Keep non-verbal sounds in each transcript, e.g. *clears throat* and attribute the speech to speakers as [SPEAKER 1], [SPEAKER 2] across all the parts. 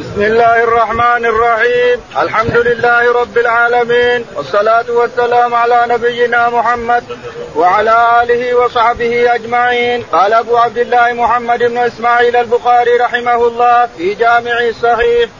[SPEAKER 1] بسم الله الرحمن الرحيم. الحمد لله رب العالمين. والصلاة والسلام على نبينا محمد وعلى آله وصحبه أجمعين. قال أبو عبد الله محمد بن إسماعيل البخاري رحمه الله في جامعه الصحيح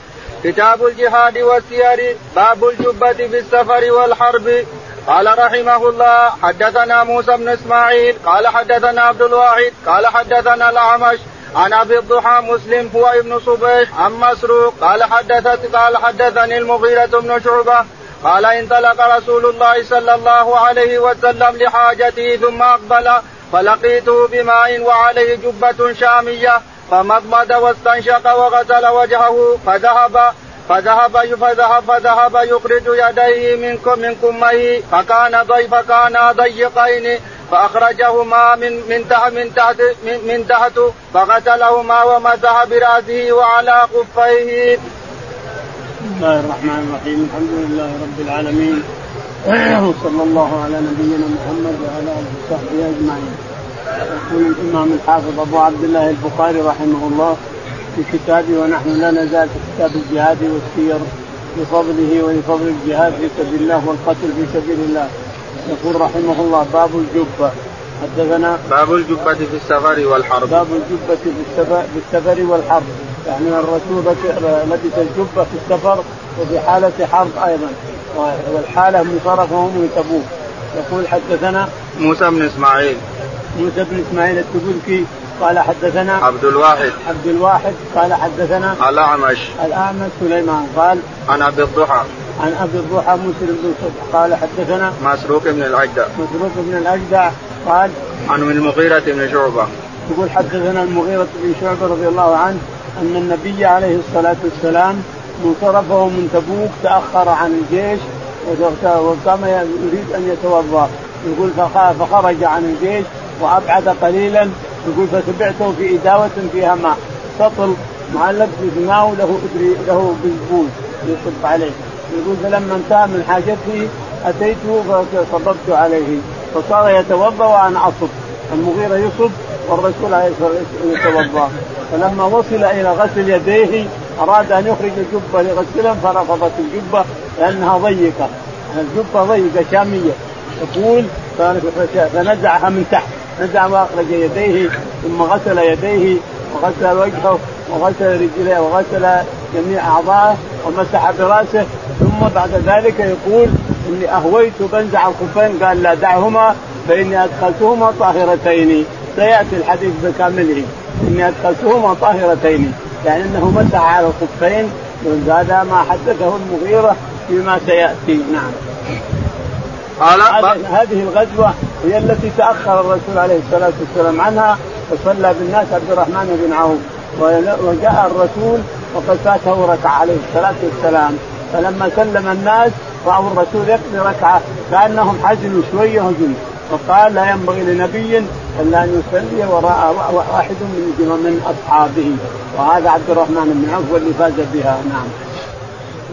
[SPEAKER 1] كتاب الجهاد والسير باب الجبة في السفر والحرب. قال رحمه الله حدثنا موسى بن إسماعيل قال حدثنا عبد الواحد قال حدثنا الأعمش عن أبي الضحى مسلم هو ابن صبيح عن مسروق قال حدثت قال حدثني المغيرة بن شعبة قال انطلق رسول الله صلى الله عليه وسلم لحاجته ثم أقبل فلقيته بماء وعليه جبة شامية فمضمد واستنشق وغسل وجهه فذهب فذهب فذهب فذهب يخرج يديه من من كمه فكان ضيف كان ضيقين فأخرجهما من من تحت من تحت من, تحت فغسلهما ومسح برأسه وعلى خفيه.
[SPEAKER 2] بسم الله الرحمن الرحيم الحمد لله رب العالمين *clears throat* وصلى الله على نبينا محمد وعلى آله وصحبه أجمعين. يقول الإمام الحافظ أبو عبد الله البخاري رحمه الله في كتابه ونحن لا نزال في كتاب الجهاد والسير بفضله ولفضل الجهاد في سبيل الله والقتل في سبيل الله يقول رحمه الله باب الجبة. حدثنا
[SPEAKER 1] باب الجبة في السفر والحرب.
[SPEAKER 2] باب الجبة في السفر, في السفر والحرب. يعني الرسول لبس الجبة في السفر وفي حالة حرب أيضا. والحالة من صرفه من تبوك يقول حدثنا
[SPEAKER 1] موسى بن إسماعيل.
[SPEAKER 2] موسى بن إسماعيل التبوكي قال حدثنا
[SPEAKER 1] عبد الواحد.
[SPEAKER 2] عبد الواحد قال حدثنا
[SPEAKER 1] الأعمش.
[SPEAKER 2] الأعمش سليمان قال
[SPEAKER 1] عن أبي الضحى.
[SPEAKER 2] عن أبي الضحى مسلم بن صبح قال حدثنا
[SPEAKER 1] مسروق بن الأجدع.
[SPEAKER 2] مسروق بن الأجدع قال
[SPEAKER 1] عن المغيرة بن شعبة.
[SPEAKER 2] يقول حدثنا المغيرة بن شعبة رضي الله عنه أن النبي عليه الصلاة والسلام منصرفه من تبوك تأخر عن الجيش وقام يريد أن يتوضأ. يقول فخرج عن الجيش وأبعد قليلا. يقول فتبعته في إداوة فيها ماء. سطل معلق في له له بزبوز يصب عليه. يقول فلما انتهى من حاجته اتيته فصببت عليه فصار يتوضأ وأنا أصب. المغيرة يصب والرسول عليه الصلاة والسلام يتوضأ. فلما وصل إلى غسل يديه أراد أن يخرج الجبة لغسلها فرفضت الجبة لأنها ضيقة. الجبة ضيقة شامية. يقول فنزعها من تحت. نزع واخرج يديه ثم غسل يديه وغسل وجهه وغسل رجليه وغسل جميع أعضائه. ومسح براسه ثم بعد ذلك يقول إني أهويت بنزع الخفين قال لا دعهما فإني أدخلتهما طاهرتين. سيأتي الحديث بكامله إني أدخلتهما طاهرتين. يعني إنه مسح على الخفين هذا ما حدثه المغيرة فيما سيأتي. نعم. قال هذه الغزوة هي التي تأخر الرسول عليه الصلاة والسلام عنها وصلى بالناس عبد الرحمن بن عوف وجاء الرسول وقد فاته ركعة عليه الصلاة والسلام. فلما سلم الناس رأوا الرسول يقضي ركعة كأنهم حزنوا شوية هزم فقال لا ينبغي لنبي إلا أن يصلي وراء واحد من من أصحابه. وهذا عبد الرحمن بن عوف واللي فاز بها. نعم.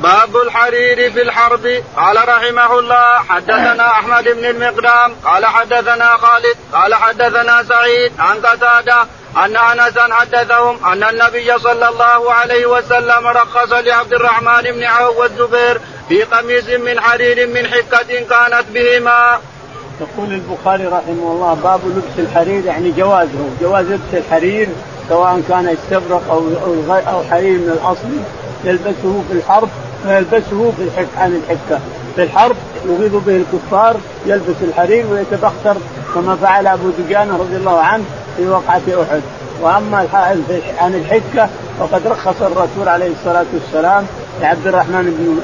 [SPEAKER 1] باب الحرير في الحرب. قال رحمه الله حدثنا أحمد بن المقدام. قال حدثنا خالد. قال حدثنا سعيد عن قتادة أن انسا حدثهم أن النبي صلى الله عليه وسلم رخص لعبد الرحمن بن عوف والزبير في قميص من حرير من حكة كانت بهما.
[SPEAKER 2] يقول البخاري رحمه الله باب لبس الحرير يعني جوازه جواز لبس الحرير سواء كان استبرق أو أو حرير من الأصل يلبسه في الحرب ويلبسه في الحك عن الحكة في الحرب يغيظ به الكفار يلبس الحرير ويتبختر كما فعل أبو دجانه رضي الله عنه في وقعة أحد. وأما عن الحكة فقد رخص الرسول عليه الصلاة والسلام لعبد الرحمن بن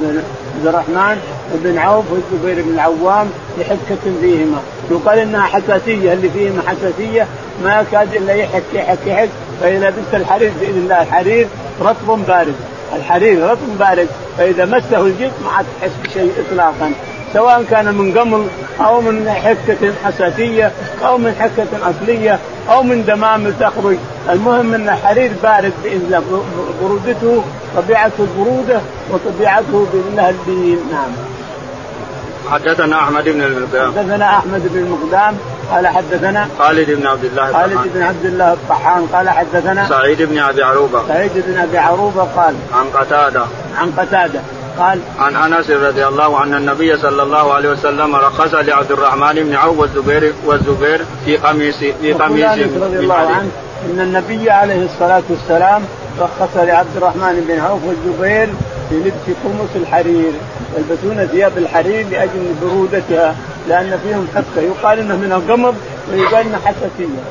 [SPEAKER 2] بن عبد الرحمن بن عوف والزبير بن العوام لحكة فيهما. يقال إنها حساسية اللي فيهما حساسية ما يكاد إلا يحك يحك يحك فإذا لبست الحرير بإذن الله الحرير رطب بارد. الحرير رطب بارد. فإذا مسه الجلد ما عاد تحس بشيء اطلاقا. سواء كان من قمل أو من حكة حساسية أو من حكة أصلية أو من دمام تخرج المهم أن الحرير بارد بإذن برودته طبيعته البروده وطبيعته بإذن الله اللين نعم.
[SPEAKER 1] حدثنا أحمد بن المقدام.
[SPEAKER 2] حدثنا أحمد بن المقدام قال حدثنا
[SPEAKER 1] خالد بن عبد الله
[SPEAKER 2] خالد بن عبد الله الطحان قال حدثنا
[SPEAKER 1] سعيد بن أبي عروبة.
[SPEAKER 2] سعيد بن أبي عروبة قال
[SPEAKER 1] عن قتادة.
[SPEAKER 2] عن قتادة. قال
[SPEAKER 1] عن أنس رضي الله عنه النبي صلى الله عليه وسلم رخص لعبد الرحمن بن عوف والزبير والزبير في قميص في قميص
[SPEAKER 2] رضي الله عنه إن النبي عليه الصلاة والسلام رخص لعبد الرحمن بن عوف والزبير في لبس قمص الحرير. يلبسون ثياب الحرير لأجل برودتها لأن فيهم حكه يقال إنه من القمر ويقال إنه حساسية.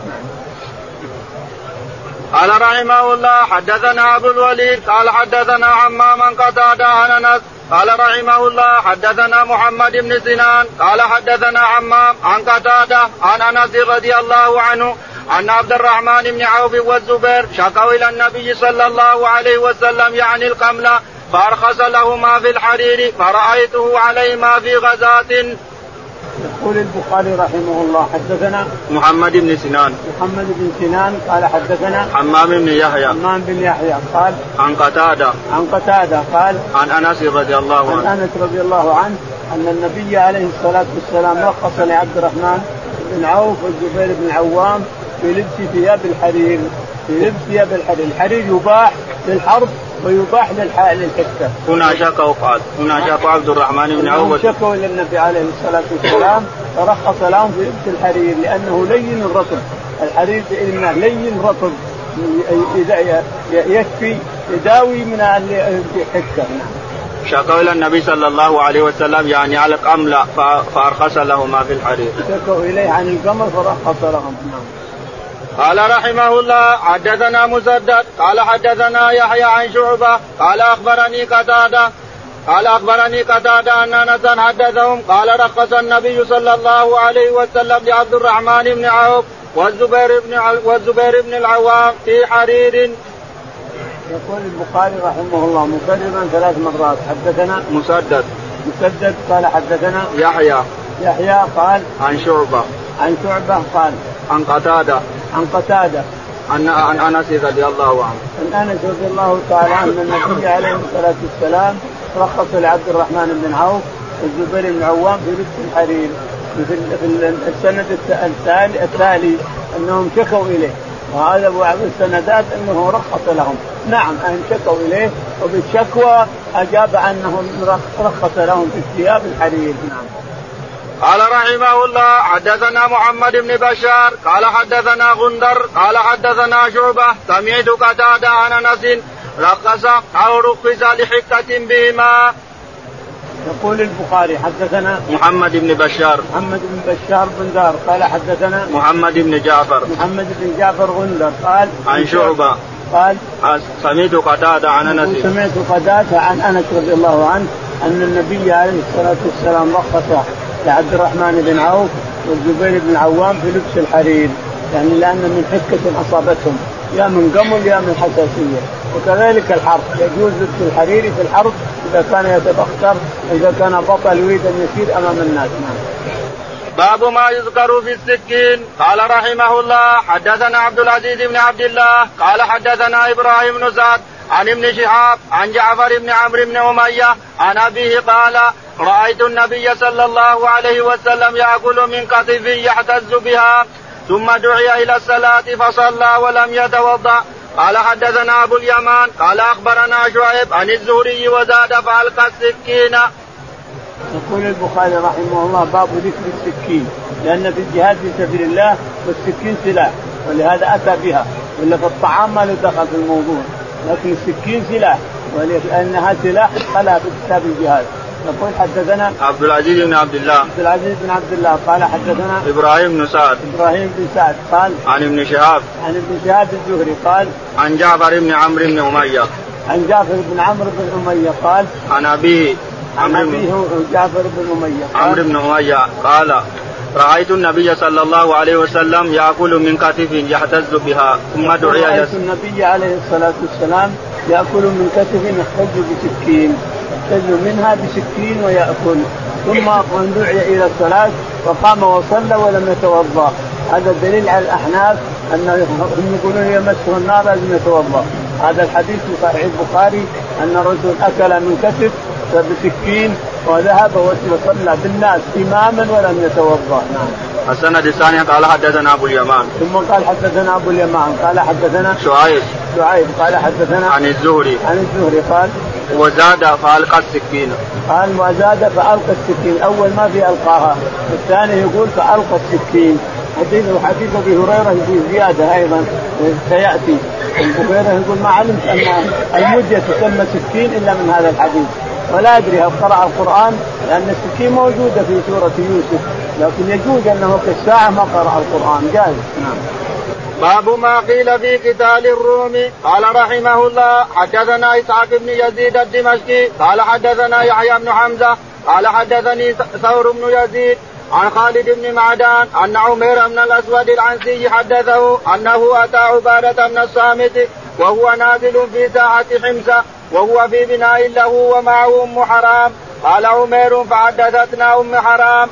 [SPEAKER 1] قال رحمه الله حدثنا ابو الوليد قال حدثنا عمام من قتادة عن أنس قال رحمه الله حدثنا محمد بن سنان قال حدثنا عمام عن قتادة عن أنس رضي الله عنه أن عبد الرحمن بن عوف والزبير شكوا إلى النبي صلى الله عليه وسلم يعني القمل فأرخص لهما في الحرير فرأيته عليهما في غزاة
[SPEAKER 2] يقول البخاري رحمه الله حدثنا
[SPEAKER 1] محمد بن سنان.
[SPEAKER 2] محمد بن سنان قال حدثنا
[SPEAKER 1] حمام بن يحيى.
[SPEAKER 2] حمام بن يحيى قال
[SPEAKER 1] عن قتادة.
[SPEAKER 2] عن قتادة قال
[SPEAKER 1] عن أنس رضي الله عنه.
[SPEAKER 2] عن أنس رضي الله عنه أن النبي عليه الصلاة والسلام رخص لعبد الرحمن بن عوف والزبير بن عوام في لبس ثياب الحرير في لبس ثياب الحرير، الحرير يباح للحرب ويباح للحكه.
[SPEAKER 1] هنا شكوا قال هنا شكوا عبد الرحمن بن عوف
[SPEAKER 2] شكوا إلى النبي عليه الصلاة والسلام فرخص لهم في لبس الحرير لأنه لين رطب، الحرير بانه لين رطب يكفي يداوي من الحكة نعم.
[SPEAKER 1] شكوا إلى النبي صلى الله عليه وسلم يعني على القمل فأرخص لهما في الحرير.
[SPEAKER 2] شكوا إليه عن القمر فرخص لهم نعم.
[SPEAKER 1] قال رحمه الله حدثنا مسدد قال حدثنا يحيى عن شعبة قال أخبرني قتادة قال أخبرني قتادة أن انسا حدثهم قال رخص النبي صلى الله عليه وسلم لعبد الرحمن بن عوف والزبير بن والزبير بن العوام في حرير.
[SPEAKER 2] يقول البخاري رحمه الله مكررا ثلاث مرات حدثنا
[SPEAKER 1] مسدد.
[SPEAKER 2] مسدد قال حدثنا
[SPEAKER 1] يحيى.
[SPEAKER 2] يحيى قال
[SPEAKER 1] عن شعبة.
[SPEAKER 2] عن شعبة قال
[SPEAKER 1] عن قتادة.
[SPEAKER 2] عن قتادة
[SPEAKER 1] عن عن أنس رضي الله عنه.
[SPEAKER 2] عن أنس رضي الله تعالى عنه أن النبي عليه الصلاة والسلام رخص لعبد الرحمن بن عوف والزبير بن عوام في لبس الحرير في السند التالي التالي أنهم شكوا إليه وهذا بعض السندات أنه رخص لهم، نعم ان شكوا إليه وبالشكوى أجاب أنه رخص لهم في ثياب الحرير، نعم.
[SPEAKER 1] قال رحمه الله حدثنا محمد بن بشار قال حدثنا غندر قال حدثنا شعبة سمعت قتادة عن أنس رقص أو رقص لحكة بهما.
[SPEAKER 2] يقول البخاري حدثنا
[SPEAKER 1] محمد بن بشار.
[SPEAKER 2] محمد بن بشار بن دار قال حدثنا
[SPEAKER 1] محمد بن جعفر.
[SPEAKER 2] محمد بن جعفر غندر قال
[SPEAKER 1] عن شعبة.
[SPEAKER 2] قال
[SPEAKER 1] سمعت قتادة عن أنس.
[SPEAKER 2] سمعت قتادة عن أنس رضي الله عنه أن النبي عليه الصلاة والسلام رخص لعبد الرحمن بن عوف والزبير بن عوام في لبس الحرير. يعني لأن من حكة أصابتهم يا من قمل يا من حساسية. وكذلك الحرب يجوز لبس الحرير في الحرب إذا كان يتبختر إذا كان بطل يريد أن يسير أمام الناس. نعم.
[SPEAKER 1] باب ما يذكر في السكين. قال رحمه الله حدثنا عبد العزيز بن عبد الله قال حدثنا إبراهيم بن سعد عن ابن شهاب عن جعفر بن عمرو بن أمية عن أبيه قال رأيت النبي صلى الله عليه وسلم يأكل من كتف يحتز بها ثم دعي إلى الصلاة فصلى ولم يتوضأ قال حدثنا أبو اليمان قال أخبرنا شعيب عن الزهري وزاد فألقى السكين.
[SPEAKER 2] يقول البخاري رحمه الله باب ذكر السكين لأن في الجهاد في سبيل الله والسكين سلاح ولهذا أتى بها ولا في الطعام ما له دخل في الموضوع لكن السكين سلاح ولأنها سلاح قالها في كتاب الجهاد. يقول حدثنا
[SPEAKER 1] عبد العزيز بن عبد الله.
[SPEAKER 2] عبد العزيز بن عبد الله قال حدثنا
[SPEAKER 1] إبراهيم بن سعد.
[SPEAKER 2] إبراهيم بن سعد قال
[SPEAKER 1] عن ابن شهاب.
[SPEAKER 2] عن ابن شهاب الزهري قال
[SPEAKER 1] عن جعفر بن عمرو بن أمية.
[SPEAKER 2] عن جعفر بن عمرو بن أمية قال
[SPEAKER 1] عن أبيه
[SPEAKER 2] عن أبيه جعفر بن أمية
[SPEAKER 1] عمرو بن أمية قال رأيت النبي صلى الله عليه وسلم يأكل من كتف يحتز بها ثم دعي
[SPEAKER 2] رأيت النبي عليه الصلاة والسلام يأكل من كتف يحتز بسكين يحتز منها بسكين ويأكل. ثم دعي إلى الصلاة وقام وصلى ولم يتوضأ. هذا دليل على الأحناف أنهم يقولون يمسه النار لازم يتوضأ. هذا الحديث في صحيح البخاري أن الرجل أكل من كتف بسكين وذهب وصلى بالناس إماما ولم يتوضأ. نعم.
[SPEAKER 1] السند الثاني قال حدثنا أبو اليمان.
[SPEAKER 2] ثم قال حدثنا أبو اليمان. قال حدثنا
[SPEAKER 1] شعيب.
[SPEAKER 2] شعيب. قال حدثنا
[SPEAKER 1] عن الزهري.
[SPEAKER 2] عن الزهري قال
[SPEAKER 1] وزاد فألقى السكين.
[SPEAKER 2] قال وزاد فألقى السكين. أول ما في ألقاها. الثاني يقول فألقى السكين. حديث حديث أبي هريرة في زيادة أيضا. سيأتي. أبو هريرة يقول ما علمت ان المدية تسمى سكين إلا من هذا الحديث. ولا أدري هل قرأ القرآن لأن السكين موجودة في سورة يوسف لكن يجوز أنه كالساعة ما قرأ القرآن. جائز. نعم.
[SPEAKER 1] باب ما قيل في قتال الروم. قال رحمه الله حدثنا إسحاق بن يزيد الدمشقي قال حدثنا يحيى بن حمزة قال حدثني ثور بن يزيد عن خالد بن معدان أن عمير بن الأسود العنسي حدثه أنه أتى عبادة بن الصامت وهو نازل في ساعة حمصه وهو في بناء له ومعه أم حرام. قال عمير فحدثتنا أم حرام.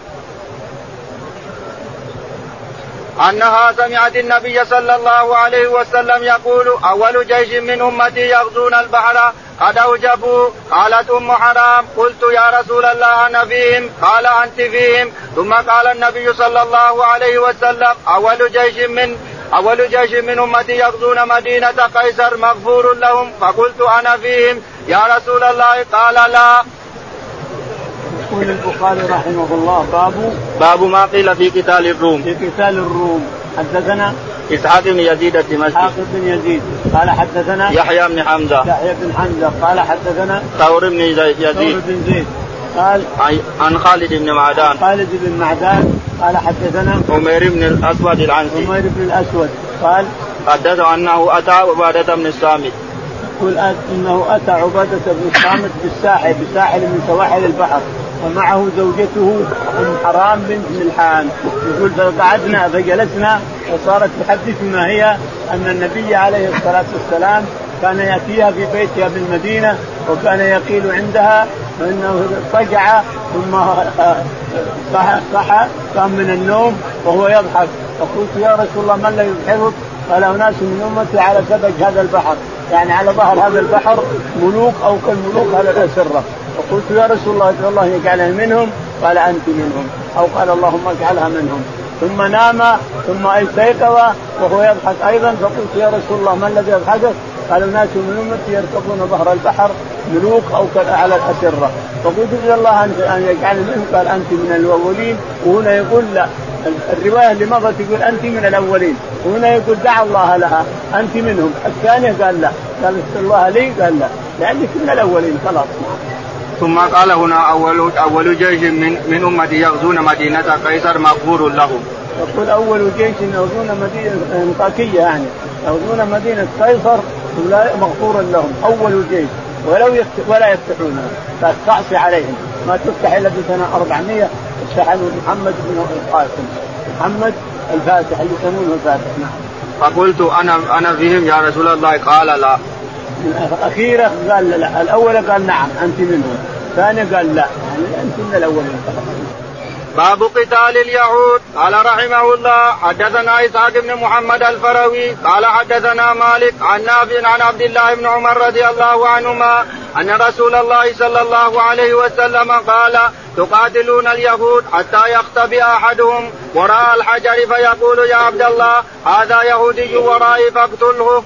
[SPEAKER 1] أنها سمعت النبي صلى الله عليه وسلم يقول أول جيش من أمتي يغزون البحر قد أوجبوا. قالت أم حرام قلت يا رسول الله أنا فيهم؟ قال أنت فيهم. ثم قال النبي صلى الله عليه وسلم أول جيش من أول جيش من أمتي يغزون مدينة قيصر مغفور لهم فقلت أنا فيهم يا رسول الله قال لا.
[SPEAKER 2] يقول البخاري رحمه الله باب
[SPEAKER 1] باب ما قيل في قتال الروم.
[SPEAKER 2] في قتال الروم. حدثنا
[SPEAKER 1] إسحاق بن يزيد الدمشقي.
[SPEAKER 2] إسحاق بن يزيد. قال حدثنا
[SPEAKER 1] يحيى بن حمزة.
[SPEAKER 2] يحيى بن حمزة. قال حدثنا
[SPEAKER 1] ثور بن يزيد
[SPEAKER 2] ثور بن زيد. قال
[SPEAKER 1] عن خالد بن معدان.
[SPEAKER 2] خالد بن معدان قال حدثنا
[SPEAKER 1] عمير بن الأسود العنسي
[SPEAKER 2] عمير بن الأسود قال
[SPEAKER 1] حدثه أنه أتى عبادة بن الصامت.
[SPEAKER 2] يقول إنه أتى عبادة بن الصامت بالساحل بساحل من سواحل البحر ومعه زوجته أم حرام بنت ملحان يقول فقعدنا فجلسنا وصارت تحدثنا هي أن النبي عليه الصلاة والسلام كان يأتيها في بيتها بالمدينة وكان يقيل عندها فإنه اضطجع ثم صح صح قام من النوم وهو يضحك. فقلت يا رسول الله ما الذي يضحكك؟ قال أناس من أمتي على سبج هذا البحر. يعني على ظهر هذا البحر ملوك أو كالملوك على الاسره فقلت يا رسول الله الله يجعلني منهم. قال أنت منهم. أو قال اللهم اجعلها منهم. ثم نام ثم استيقظ وهو يضحك أيضا. فقلت يا رسول الله ما الذي يضحكك؟ قال ناس من أمتي يركبون ظهر البحر ملوك أو على الأسرة. فقلت ادعو الله أن يجعلني منهم قال أنت من الأولين. وهنا يقول لا الرواية اللي مضت يقول أنت من الأولين. وهنا يقول دع الله لها أنت منهم. الثانية قال لا. قال الله لي؟ قال لا. لأنك من الأولين خلاص.
[SPEAKER 1] ثم قال هنا اول أول جيش من من أمتي يغزون مدينة قيصر مغفور لهم.
[SPEAKER 2] يقول أول جيش يغزون مدينه انطاكيه يعني. يغزون مدينة قيصر مغفور لهم. أول جيش. ولو يفتح ولا يفتحونها تعصي عليهم. ما تفتح إلا بسنه 400 افتح محمد بن القاسم. محمد الفاتح اللي يسمونه الفاتح. نعم.
[SPEAKER 1] فقلت أنا أنا فيهم يا رسول الله. قال لا.
[SPEAKER 2] أخيرا قال لا. الأول قال نعم أنت منهم. الثاني قال لا. يعني أنت من الأولين.
[SPEAKER 1] باب قتال اليهود. قال رحمه الله حدثنا إسحاق بن محمد الفروي قال حدثنا مالك عن نافع عن عبد الله بن عمر رضي الله عنهما أن رسول الله صلى الله عليه وسلم قال تقاتلون اليهود حتى يختبئ أحدهم وراء الحجر فيقول يا عبد الله هذا يهودي ورائي فاقتله.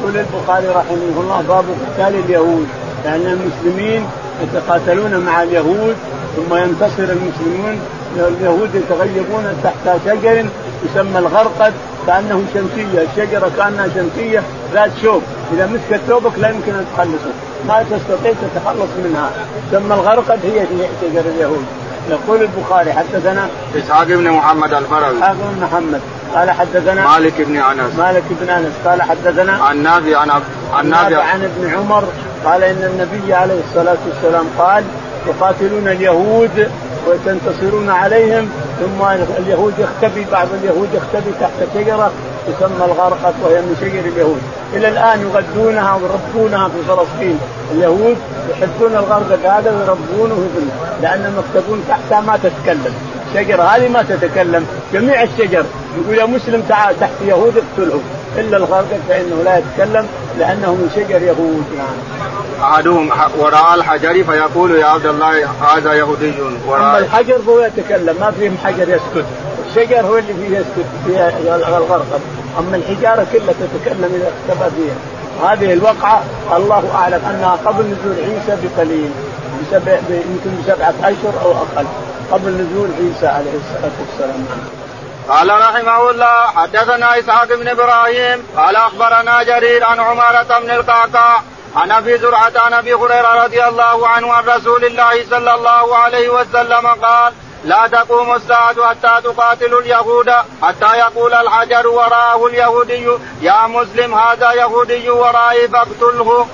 [SPEAKER 2] يقول البخاري رحمه الله باب قتال اليهود. لأن المسلمين يتقاتلون مع اليهود ثم ينتصر المسلمون. اليهود يتغيبون تحت شجر يسمى الغرقد كأنه شمسية، الشجرة كأنها شمسية ذات شوك، إذا مسكت ثوبك لا يمكن أن تخلصه، ما تستطيع تتخلص منها، تسمى الغرقد هي شجر اليهود. يقول البخاري حدثنا
[SPEAKER 1] إسحاق بن محمد الفروي
[SPEAKER 2] إسحاق بن محمد. قال حدثنا
[SPEAKER 1] مالك بن أنس.
[SPEAKER 2] مالك بن أنس. قال حدثنا
[SPEAKER 1] عن نافع عن
[SPEAKER 2] عن نافع. عن ابن عمر قال إن النبي عليه الصلاة والسلام قال تقاتلون اليهود وتنتصرون عليهم ثم اليهود يختبي بعض اليهود يختبي تحت شجرة تسمى الغرقد وهي من شجر اليهود. إلى الآن يغذونها ويربونها في فلسطين. اليهود يحبون الغرقد هذا ويربونه في لأن مكتبون تحتها ما تتكلم. الشجره هذه ما تتكلم. جميع الشجر يقول يا مسلم تعال تحت يهود اقتلهم. إلا الغرقد فإنه لا يتكلم لأنه من شجر يهود. نعم.
[SPEAKER 1] أحدهم وراء الحجر فيقول يا عبد الله هذا يهودي. وراء
[SPEAKER 2] أما الحجر فهو يتكلم ما فيه حجر يسكت. الشجر هو اللي فيه يسكت فيه الغرقد أما الحجارة كلها تتكلم إذا اختفى فيها. هذه الوقعه الله أعلم أنها قبل نزول عيسى بقليل يمكن بسبعة أشهر أو أقل قبل نزول عيسى عليه الصلاة والسلام.
[SPEAKER 1] قال رحمه الله حدثنا إسحاق بن إبراهيم قال أخبرنا جرير عن عمارة بن القعقاع عن أبي زرعة عن أبي هريرة رضي الله عنه عن رسول الله صلى الله عليه وسلم قال لا تقوم الساعة حتى تقاتل اليهود حتى يقول الحجر وراءه اليهودي يا مسلم هذا يهودي ورائي فاقتله.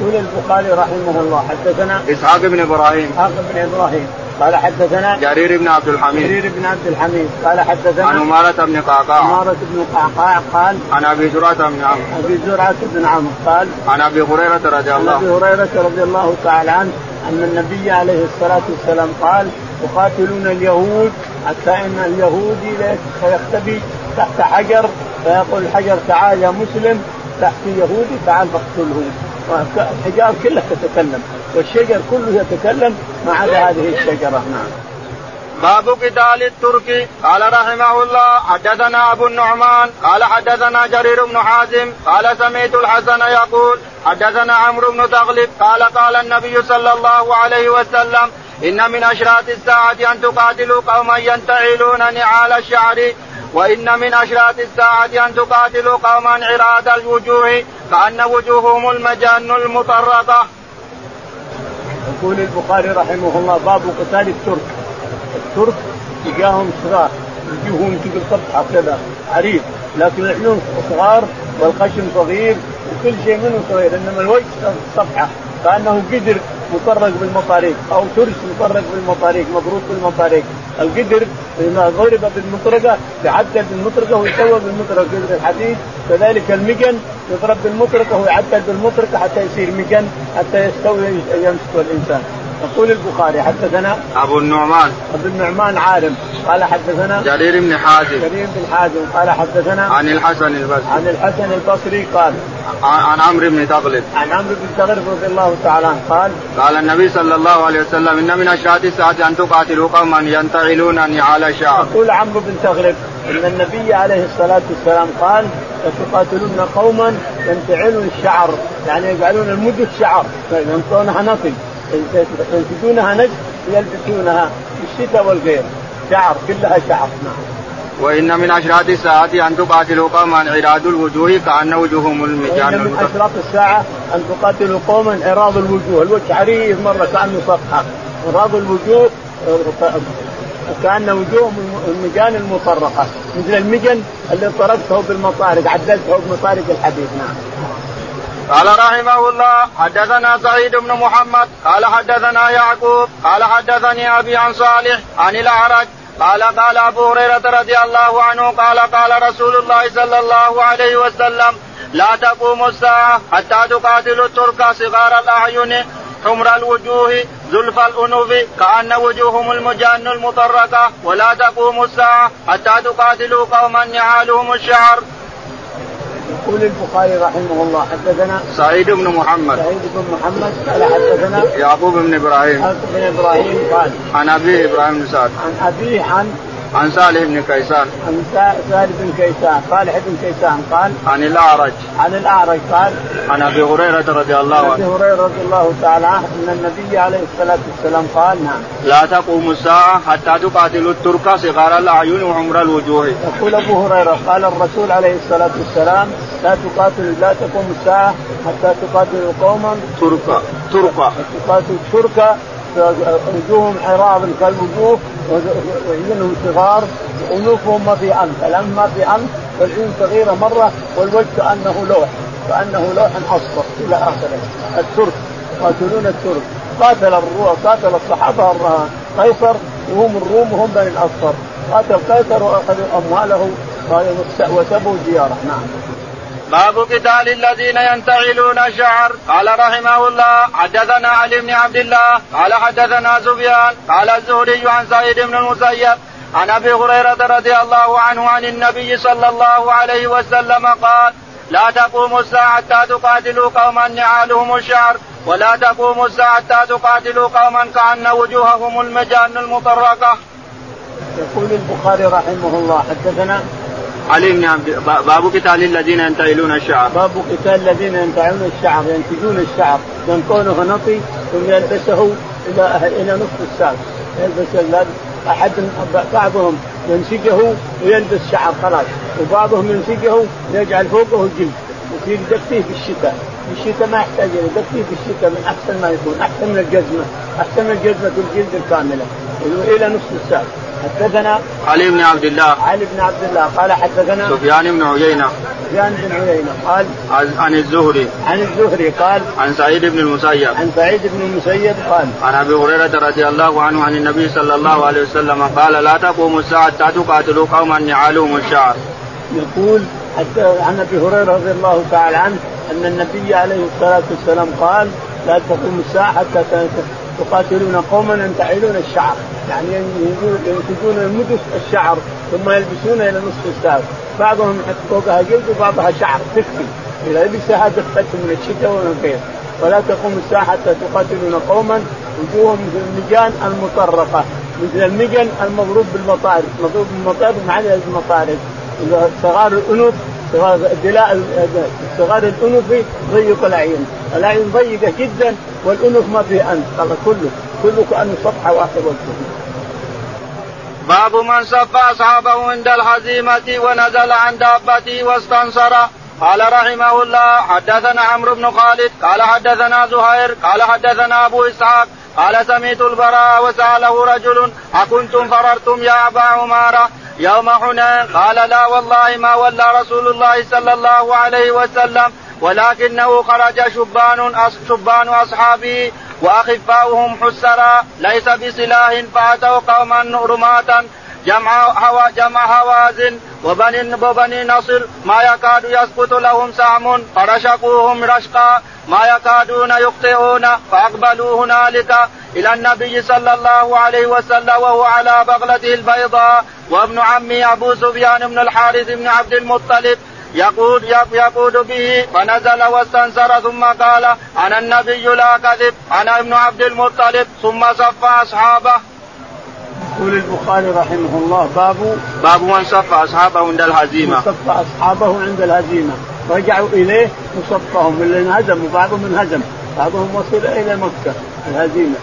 [SPEAKER 2] يقول البخاري رحمه الله حدثنا
[SPEAKER 1] إسحاق بن إبراهيم
[SPEAKER 2] إسحاق بن إبراهيم قال حدثنا
[SPEAKER 1] جرير بن عبد الحميد.
[SPEAKER 2] جرير بن عبد الحميد. قال حدثنا
[SPEAKER 1] عن عمارة بن قعقاع.
[SPEAKER 2] عمارة بن قعقاع قال
[SPEAKER 1] عن أبي زرعة بن عمرو.
[SPEAKER 2] أبي زرعة بن عمرو قال
[SPEAKER 1] عن أبي هريرة رضي الله
[SPEAKER 2] عن أبي هريرة رضي الله تعالى عنه أن النبي عليه الصلاة والسلام قال يقاتلون اليهود حتى إن اليهودي سيختبي تحت حجر فيقول الحجر تعال يا مسلم تحت يهودي تعال فاقتله الحجار كلها تتكلم. والشجر كله يتكلم ما عدا هذه الشجرة نعم.
[SPEAKER 1] باب قتال الترك قال رحمه الله حدثنا أبو النعمان قال حدثنا جرير بن حازم قال سمعت الحسن يقول حدثنا عمرو بن تغلب قال قال النبي صلى الله عليه وسلم إن من أشراط الساعة أن تقاتلوا قوما ينتعلون نعال الشعر وإن من أشراط الساعة أن تقاتلوا قوما عراض الوجوه كأن وجوههم المجان المطرقة.
[SPEAKER 2] يقول البخاري رحمه الله باب قتال الترك. الترك تجاههم صغار وجوههم تقول صفحه كذا عريض. لكن العيون صغار والخشم صغير وكل شيء منه صغير إنما الوجه صفحة. كأنه قدر مطرق بالمطاريق أو ترس مطرق بالمطاريق مبروك بالمطاريق. القدر ضرب بالمطرقة يعدل بالمطرقة ويسوى بالمطرقة. قدر الحديد كذلك المجن يضرب بالمطرقة ويعدل بالمطرقة حتى يصير مجن حتى يستوي يمسك الإنسان. يقول البخاري حدثنا
[SPEAKER 1] أبو النعمان.
[SPEAKER 2] أبو النعمان عالم. قال حدثنا
[SPEAKER 1] جرير بن حازم.
[SPEAKER 2] جرير بن حازم. قال حدثنا
[SPEAKER 1] عن الحسن البصري.
[SPEAKER 2] عن الحسن البصري قال
[SPEAKER 1] عن عمرو بن تغلب.
[SPEAKER 2] عن عمرو بن تغلب رضي الله تعالى عنه قال
[SPEAKER 1] قال النبي صلى الله عليه وسلم إن من اشراط الساعة أن تقاتلوا قوما ينتعلون نعال شعر
[SPEAKER 2] يقول عمرو بن تغلب إن النبي عليه الصلاة والسلام قال لتقاتلن قوما ينتعلون الشعر. يعني يجعلون المدة شعر ينطونها نطي ينتجونها نجم يلبسونها في الشتاء والغير. شعر كلها شعر نعم.
[SPEAKER 1] وإن من اشراط الساعة أن تقاتلوا قوما عراض الوجوه كأن وجوههم المجان
[SPEAKER 2] وإن من اشراط الساعة أن تقاتلوا قوما عراض الوجوه. الوجه عريض مرة كأنه صفحة. عراض الوجوه كأن وجوههم المجان المطرقه مثل المجن اللي طرقته بالمطارق عدلته بمطارق الحديد نعم.
[SPEAKER 1] قال رحمه الله حدثنا سعيد بن محمد قال حدثنا يعقوب قال حدثني أبي عن صالح عن الأعرج قال قال أبو هريرة رضي الله عنه قال قال رسول الله صلى الله عليه وسلم لا تقوم الساعة حتى تقاتلوا الترك صغار الأعين حمر الوجوه زلف الأنوف كأن وجوههم المجان المطرقة ولا تقوم الساعة حتى تقاتلوا قوما نعالهم الشعر.
[SPEAKER 2] يقول البخاري رحمه الله حدثنا
[SPEAKER 1] سعيد بن محمد.
[SPEAKER 2] سعيد بن محمد قال حدثنا
[SPEAKER 1] يعقوب بن إبراهيم.
[SPEAKER 2] يعقوب بن إبراهيم قال
[SPEAKER 1] عن أبيه إبراهيم بن سعد.
[SPEAKER 2] عن أبيه عن
[SPEAKER 1] عن صالح بن كيسان.
[SPEAKER 2] عن سالم بن كيسان صالح بن كيسان قال
[SPEAKER 1] عن الأعرج.
[SPEAKER 2] عن الأعرج قال
[SPEAKER 1] عن أبي هريرة رضي الله
[SPEAKER 2] عن أبي
[SPEAKER 1] عنه
[SPEAKER 2] هريرة رضي الله تعالى عنه أن النبي عليه الصلاة والسلام قال نعم.
[SPEAKER 1] لا تقوم الساعة حتى تقاتلوا الترك صغار الأعين وحمر الوجوه.
[SPEAKER 2] يقول أبو هريرة قال الرسول عليه الصلاة والسلام لا تقاتل لا تقوم الساعة حتى تقاتلوا قوما
[SPEAKER 1] ترك ترك.
[SPEAKER 2] تقاتل تركا وجوههم عراض كالوجوه وعيونهم صغار وانوفهم ما في أنف، الأنف ما في أنف والعيون صغيرة مرة والوجه كانه لوح كانه لوح أصفر إلى آخره. الترك يقاتلون الترك. قاتل الروح قاتل الصحابة قيصر وهم الروم وهم بني الأصفر. قاتل قيصر وأخذوا أمواله وسبوا دياره نعم.
[SPEAKER 1] باب قتال الذين ينتعلون الشعر قال رحمه الله حدثنا علي بن عبد الله قال حدثنا سفيان قال الزهري عن سعيد بن المسيب عن أبي هريرة رضي الله عنه عن النبي صلى الله عليه وسلم قال لا تقوم الساعة حتى تقاتلوا قوما نعالهم الشعر ولا تقوم الساعة حتى تقاتلوا قوما كأن وجوههم المجان المطرقة.
[SPEAKER 2] يقول البخاري رحمه الله حدثنا
[SPEAKER 1] علي بن عبد باب قتال الذين ينتهلون الشعر.
[SPEAKER 2] باب قتال الذين ينتهلون الشعر ينتجون الشعر. ينقونه نطي ثم يلبسه إلى إلى نصف الساق. يلبس أحد بعضهم ينسجه ويلبس شعر خلاص. وبعضهم ينسجه ويجعل فوقه جلد. يصير يدفيه بالشتاء الشتاء. ما يحتاج إلى يدفيه بالشتاء من أحسن ما يكون. أحسن من الجزمة. أحسن من الجزمة الجلد الكاملة. إلى نصف الساق. حدثنا
[SPEAKER 1] علي بن عبد الله.
[SPEAKER 2] علي بن عبد الله. قال حدثنا
[SPEAKER 1] سفيان بن عيينة.
[SPEAKER 2] سفيان بن عيينة. قال
[SPEAKER 1] عن الزهري.
[SPEAKER 2] عن الزهري قال
[SPEAKER 1] عن سعيد بن المسيب.
[SPEAKER 2] عن سعيد بن المسيب قال
[SPEAKER 1] عن أبي هريرة رضي الله عنه عن النبي صلى الله عليه وسلم قال لا تقوم الساعة حتى تقاتلوا قوما نعالهم الشعر.
[SPEAKER 2] يقول حتى عن أبي هريرة رضي الله تعالى عنه أن النبي عليه الصلاة والسلام قال لا تقوم الساعة حتى يقاتلون قوما ينتعلون الشعر. يعني ينتجون المدس الشعر ثم يلبسون إلى نصف الساق. بعضهم يحط فوقها جلد وبعضها شعر تكفي. إذا لبسها دفت من الشتاء ومن الغير ولا تقوم الساعة حتى تقاتلون قوما. وجوههم مثل المجان المطرقة مثل المجن المضروب بالمطارق مضروب بالمطارق معنى المطارق صغار الانف صغار الدلاء صغار الانف ضيق العين، العين ضيقة جدا والانف ما فيه أنف، كله كله كأنه صفحة واحدة
[SPEAKER 1] باب من صف أصحابه عند الهزيمه ونزل عن دابته واستنصر. قال رحمه الله حدثنا عمرو بن خالد قال حدثنا زهير قال حدثنا أبو إسحاق قال سمعت البراء وسأله رجل أكنتم فررتم يا أبا عمارة؟ يوم حنين قال لا والله ما ولى رسول الله صلى الله عليه وسلم ولكنه خرج شبان شبان أصحابه وأخفاؤهم حسرا ليس بسلاح فأتوا قوما رماة جمع هوا جمع هوازن وبني وبني نصر ما يكاد يسقط لهم سهم فرشقوهم رشقا ما يكادون يخطئون فأقبلوا هنالك إلى النبي صلى الله عليه وسلم وهو على بغلته البيضاء وابن عمي أبو سفيان بن الحارث بن عبد المطلب يقود يقود به فنزل واستنصر ثم قال أنا النبي لا كذب أنا ابن عبد المطلب. ثم صف أصحابه.
[SPEAKER 2] يقول البخاري رحمه الله باب
[SPEAKER 1] باب من صف أصحابه عند الهزيمة.
[SPEAKER 2] صف أصحابه عند الهزيمة. رجعوا إليه وصفهم اللي انهزموا بعضهم انهزم بعضهم وصل إلى مكة الهزيمة.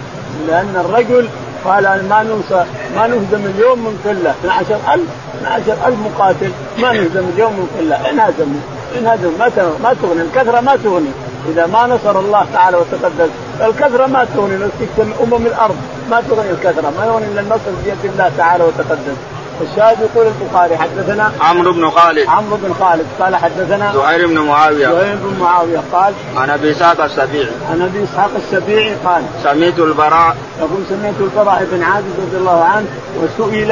[SPEAKER 2] لأن الرجل قال ما نوصى ما نهزم اليوم من قلة. 12000 12000 مقاتل. ما نهزم اليوم من قلة. انهزموا انهزموا ما ما تغني. الكثرة ما تغني. إذا ما نصر الله تعالى وتقدس الكثرة ما تغني. لو تجتمع أمم الأرض ما تغني الكثرة. ما يغني إلا النصر بيد الله تعالى وتقدس الشاهد يقول البخاري حدثنا
[SPEAKER 1] عمرو بن خالد.
[SPEAKER 2] عمرو بن خالد قال حدثنا
[SPEAKER 1] زهير بن معاوية.
[SPEAKER 2] زهير بن معاوية قال
[SPEAKER 1] عن أبي إسحاق السبيعي.
[SPEAKER 2] عن أبي إسحاق السبيعي قال
[SPEAKER 1] سميت البراء.
[SPEAKER 2] يقول سمعت البراء بن عازب رضي الله عنه وسئل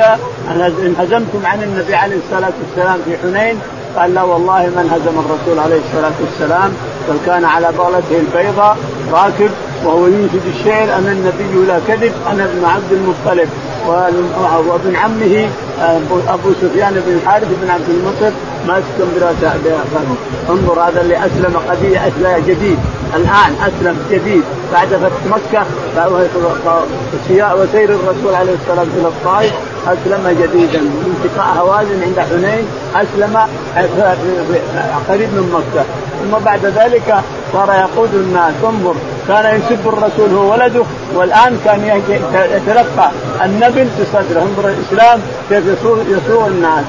[SPEAKER 2] ان هزمتم عن النبي عليه الصلاة والسلام في حنين؟ قال لا والله من هزم الرسول عليه الصلاة والسلام بل كان على بغلته البيضاء راكب وهو ينشد الشعر أنا النبي لا كذب أنا ابن عبد المطلب. وأبن عمه ابو سفيان بن الحارث بن عبد المطلب ماسكا براسه انظر هذا اللي أسلم قضية أسلم جديد. الآن أسلم جديد. بعد فتح مكة وسير الرسول عليه الصلاة والسلام إلى الطائف أسلم جديدا. من التقاء هوازن عند حنين أسلم قريب من مكة. ثم بعد ذلك صار يقود الناس. انظر كان يسب الرسول هو ولده والآن كان يتلقى النبل في صدره انظر الإسلام كيف يسوق يسوق الناس.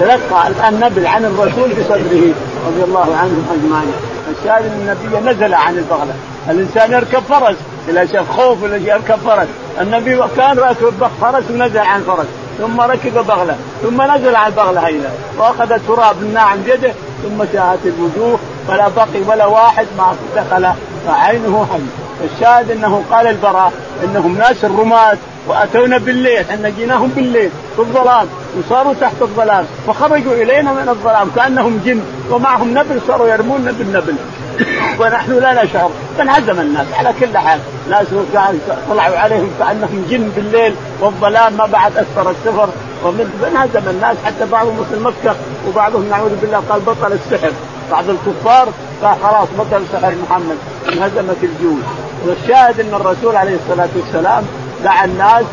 [SPEAKER 2] تلقى النبل عن الرسول في صدره رضي الله عنهم أجمعين. الشاهد أن النبي نزل عن البغلة. الإنسان يركب فرس اذا شاف خوف ولا يركب فرس. النبي كان راكب فرس ونزل عن فرس ثم ركب بغلة ثم نزل على البغلة هينا وأخذ التراب الناعم بيده ثم شاهت الوجوه فلا بقي ولا واحد ما دخل عينه حي الشاهد انه قال البراء انهم ناس الرماة واتونا بالليل إحنا جيناهم بالليل في الظلام وصاروا تحت الظلام فخرجوا الينا من الظلام كانهم جن ومعهم نبل صاروا يرمون بالنبل ونحن لا نشعر فانهزم الناس على كل حال. ناس طلعوا عليهم كأنهم جن بالليل والظلام ما بعد اثر السفر. فانهزم الناس حتى بعضهم وصل مكه وبعضهم نعوذ بالله قال بطل السحر. بعض الكفار قال خلاص بطل سحر محمد انهزمت الجيوش والشاهد ان الرسول عليه الصلاه والسلام دعا الناس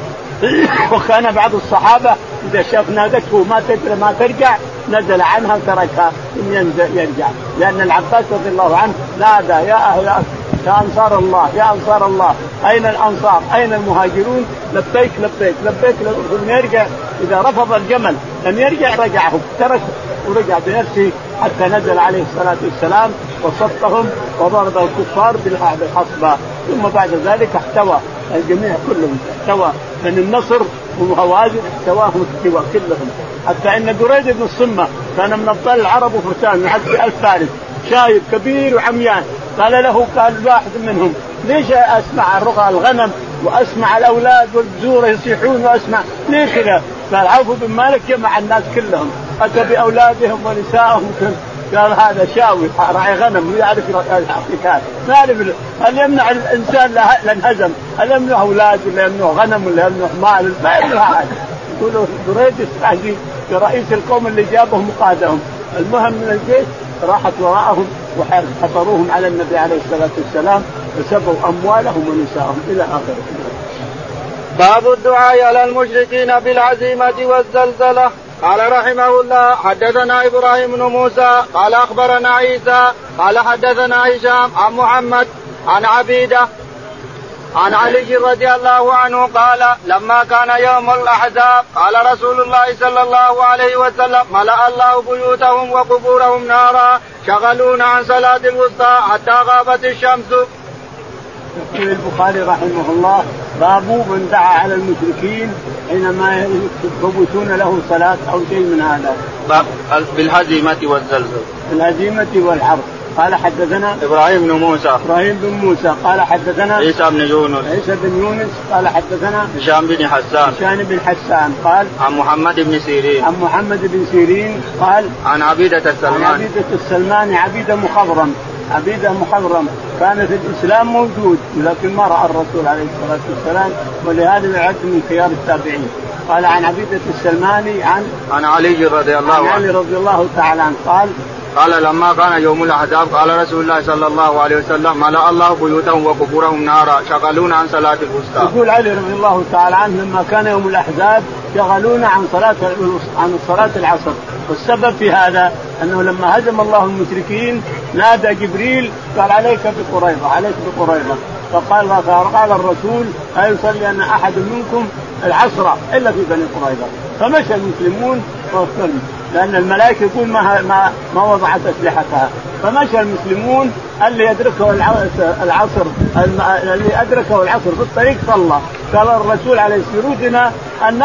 [SPEAKER 2] وكان بعض الصحابه اذا شاف نادته ما تدري ما ترجع نزل عنها وتركها ينزل يرجع لأن العباس رضي الله عنه نادى يا أهل يا انصار الله يا انصار الله اين الانصار؟ اين المهاجرون؟ لبيك لبيك لبيك لم يرجع اذا رفض الجمل لم يرجع رجعه ترك ورجع بنفسه حتى نزل عليه الصلاة والسلام وصفهم وضرب الكفار بالحصبه ثم بعد ذلك احتوى الجميع كلهم. احتوى من النصر وهوازن احتواهم احتوى كلهم. حتى إن دريد بن الصمة كان من ابطال العرب وفرسان يعد ألف فارس. شايب كبير وعميان. قال له قال واحد منهم ليش أسمع رغى الغنم وأسمع الأولاد والبزوره يصيحون وأسمع؟ ليه كذا؟ قال عوف بن مالك جمع الناس كلهم. أتى بأولادهم ونسائهم قال هذا شاوي راعي غنم يعرف الحقيقات ما يعرف هل يمنع الإنسان لانهزم هل يمنع أولاد ولا يمنع غنم ولا يمنع مال؟ ما يمنع احد يقولوا دريد يستهزي برئيس القوم اللي جابهم وقادهم. المهم من الجيش راحت وراءهم وحصروهم على النبي عليه الصلاة والسلام وسبوا أموالهم ونساءهم إلى آخره.
[SPEAKER 1] باب الدعاء على المشركين بالعزيمة والزلزلة. قال رحمه الله حدثنا إبراهيم بن موسى قال أخبرنا عيسى قال حدثنا هشام عن محمد عن عبيدة عن علي رضي الله عنه قال لما كان يوم الأحزاب قال رسول الله صلى الله عليه وسلم ملأ الله بيوتهم وقبورهم نارا شغلونا عن صلاة الوسطى حتى غابت الشمس.
[SPEAKER 2] يقول البخاري رحمه الله باب من دعا على المشركين حينما يفوتون له صلاة أو شيء من هذا.
[SPEAKER 1] بالهزيمة والزلزال.
[SPEAKER 2] بالهزيمة والحرب. قال حدثنا
[SPEAKER 1] إبراهيم بن موسى.
[SPEAKER 2] إبراهيم بن موسى. قال حدثنا
[SPEAKER 1] عيسى بن يونس.
[SPEAKER 2] عيسى بن يونس. قال حدثنا
[SPEAKER 1] هشام بن حسان.
[SPEAKER 2] هشام بن حسان. قال
[SPEAKER 1] عن محمد بن سيرين.
[SPEAKER 2] عن محمد بن سيرين. قال
[SPEAKER 1] عن عبيدة السلماني
[SPEAKER 2] عن عبيدة السلماني عبيدة مخضرم. عبيدة مخضرم كان في الإسلام موجود ولكن ما رأى الرسول عليه الصلاة والسلام ولهذا يعد من خيار التابعين. قال عن عبيدة السلماني عن
[SPEAKER 1] عن علي رضي الله عنه.
[SPEAKER 2] عن علي رضي الله تعالى عنه. قال
[SPEAKER 1] قال لما كان يوم الأحزاب قال رسول الله صلى الله عليه وسلم ملأ الله بيوتهم وقبورهم نارا شغلونا عن صلاة الوسطى.
[SPEAKER 2] يقول علي رضي الله تعالى عنه لما كان يوم الأحزاب شغلونا عن صلاة عن صلاة العصر. والسبب في هذا أنه لما هزم الله المشركين نادى جبريل قال عليك بقريظة عليك بقريظة. فقال قال الرسول لا يصلي أن أحد منكم العصر إلا في بني قريظة. فمشى المسلمون وصلوا لأن الملائكة يقول ما ما ما وضعت أسلحتها. فمشى المسلمون اللي يدركه العصر اللي أدركه العصر في الطريق صلى. قال الرسول عليه يريدنا أن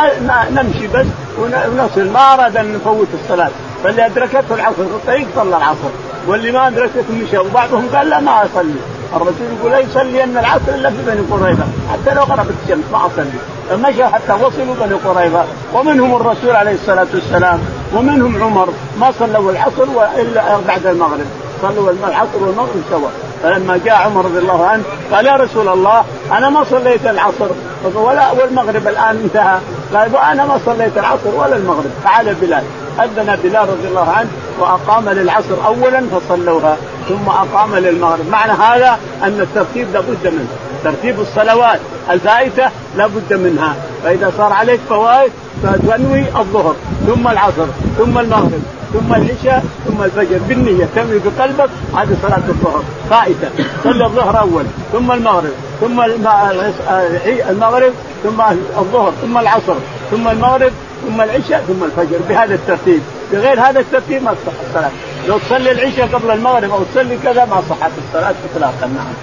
[SPEAKER 2] نمشي بس ونصل ما أراد أن نفوت الصلاة. فاللي أدركته العصر في الطريق صلى العصر واللي ما أدركته مشى وبعضهم قال لا ما أصلي. الرسول يقول لا يصلي أن العصر إلا في بني قريظة. حتى لو غربت الشمس ما أصلي. فمشى حتى وصلوا بني قريظة. ومنهم الرسول عليه الصلاة والسلام ومنهم عمر. ما صلوا العصر الا بعد المغرب. صلوا العصر والمغرب سوا. فلما جاء عمر رضي الله عنه قال يا رسول الله أنا ما صليت العصر. ولا والمغرب الآن انتهى. قال أنا ما صليت العصر ولا المغرب. تعال بلال. أذن بلال رضي الله عنه وأقام للعصر اولا فصلوها ثم أقام للمغرب. معنى هذا أن الترتيب لابد منه. ترتيب الصلوات الفائتة لابد منها. فإذا صار عليك فوائد فتنوي الظهر ثم العصر ثم المغرب ثم العشاء ثم الفجر. بالنية تنوي بقلبك هذه صلاة الظهر فائتة. صلي الظهر أول ثم المغرب ثم المغرب ثم الظهر ثم العصر ثم المغرب ثم العشاء ثم الفجر بهذا الترتيب. بغير هذا الترتيب ما تصح الصلاة. لو تصلي العشاء قبل المغرب أو تصلي كذا ما صحت الصلاة إطلاقا نعم.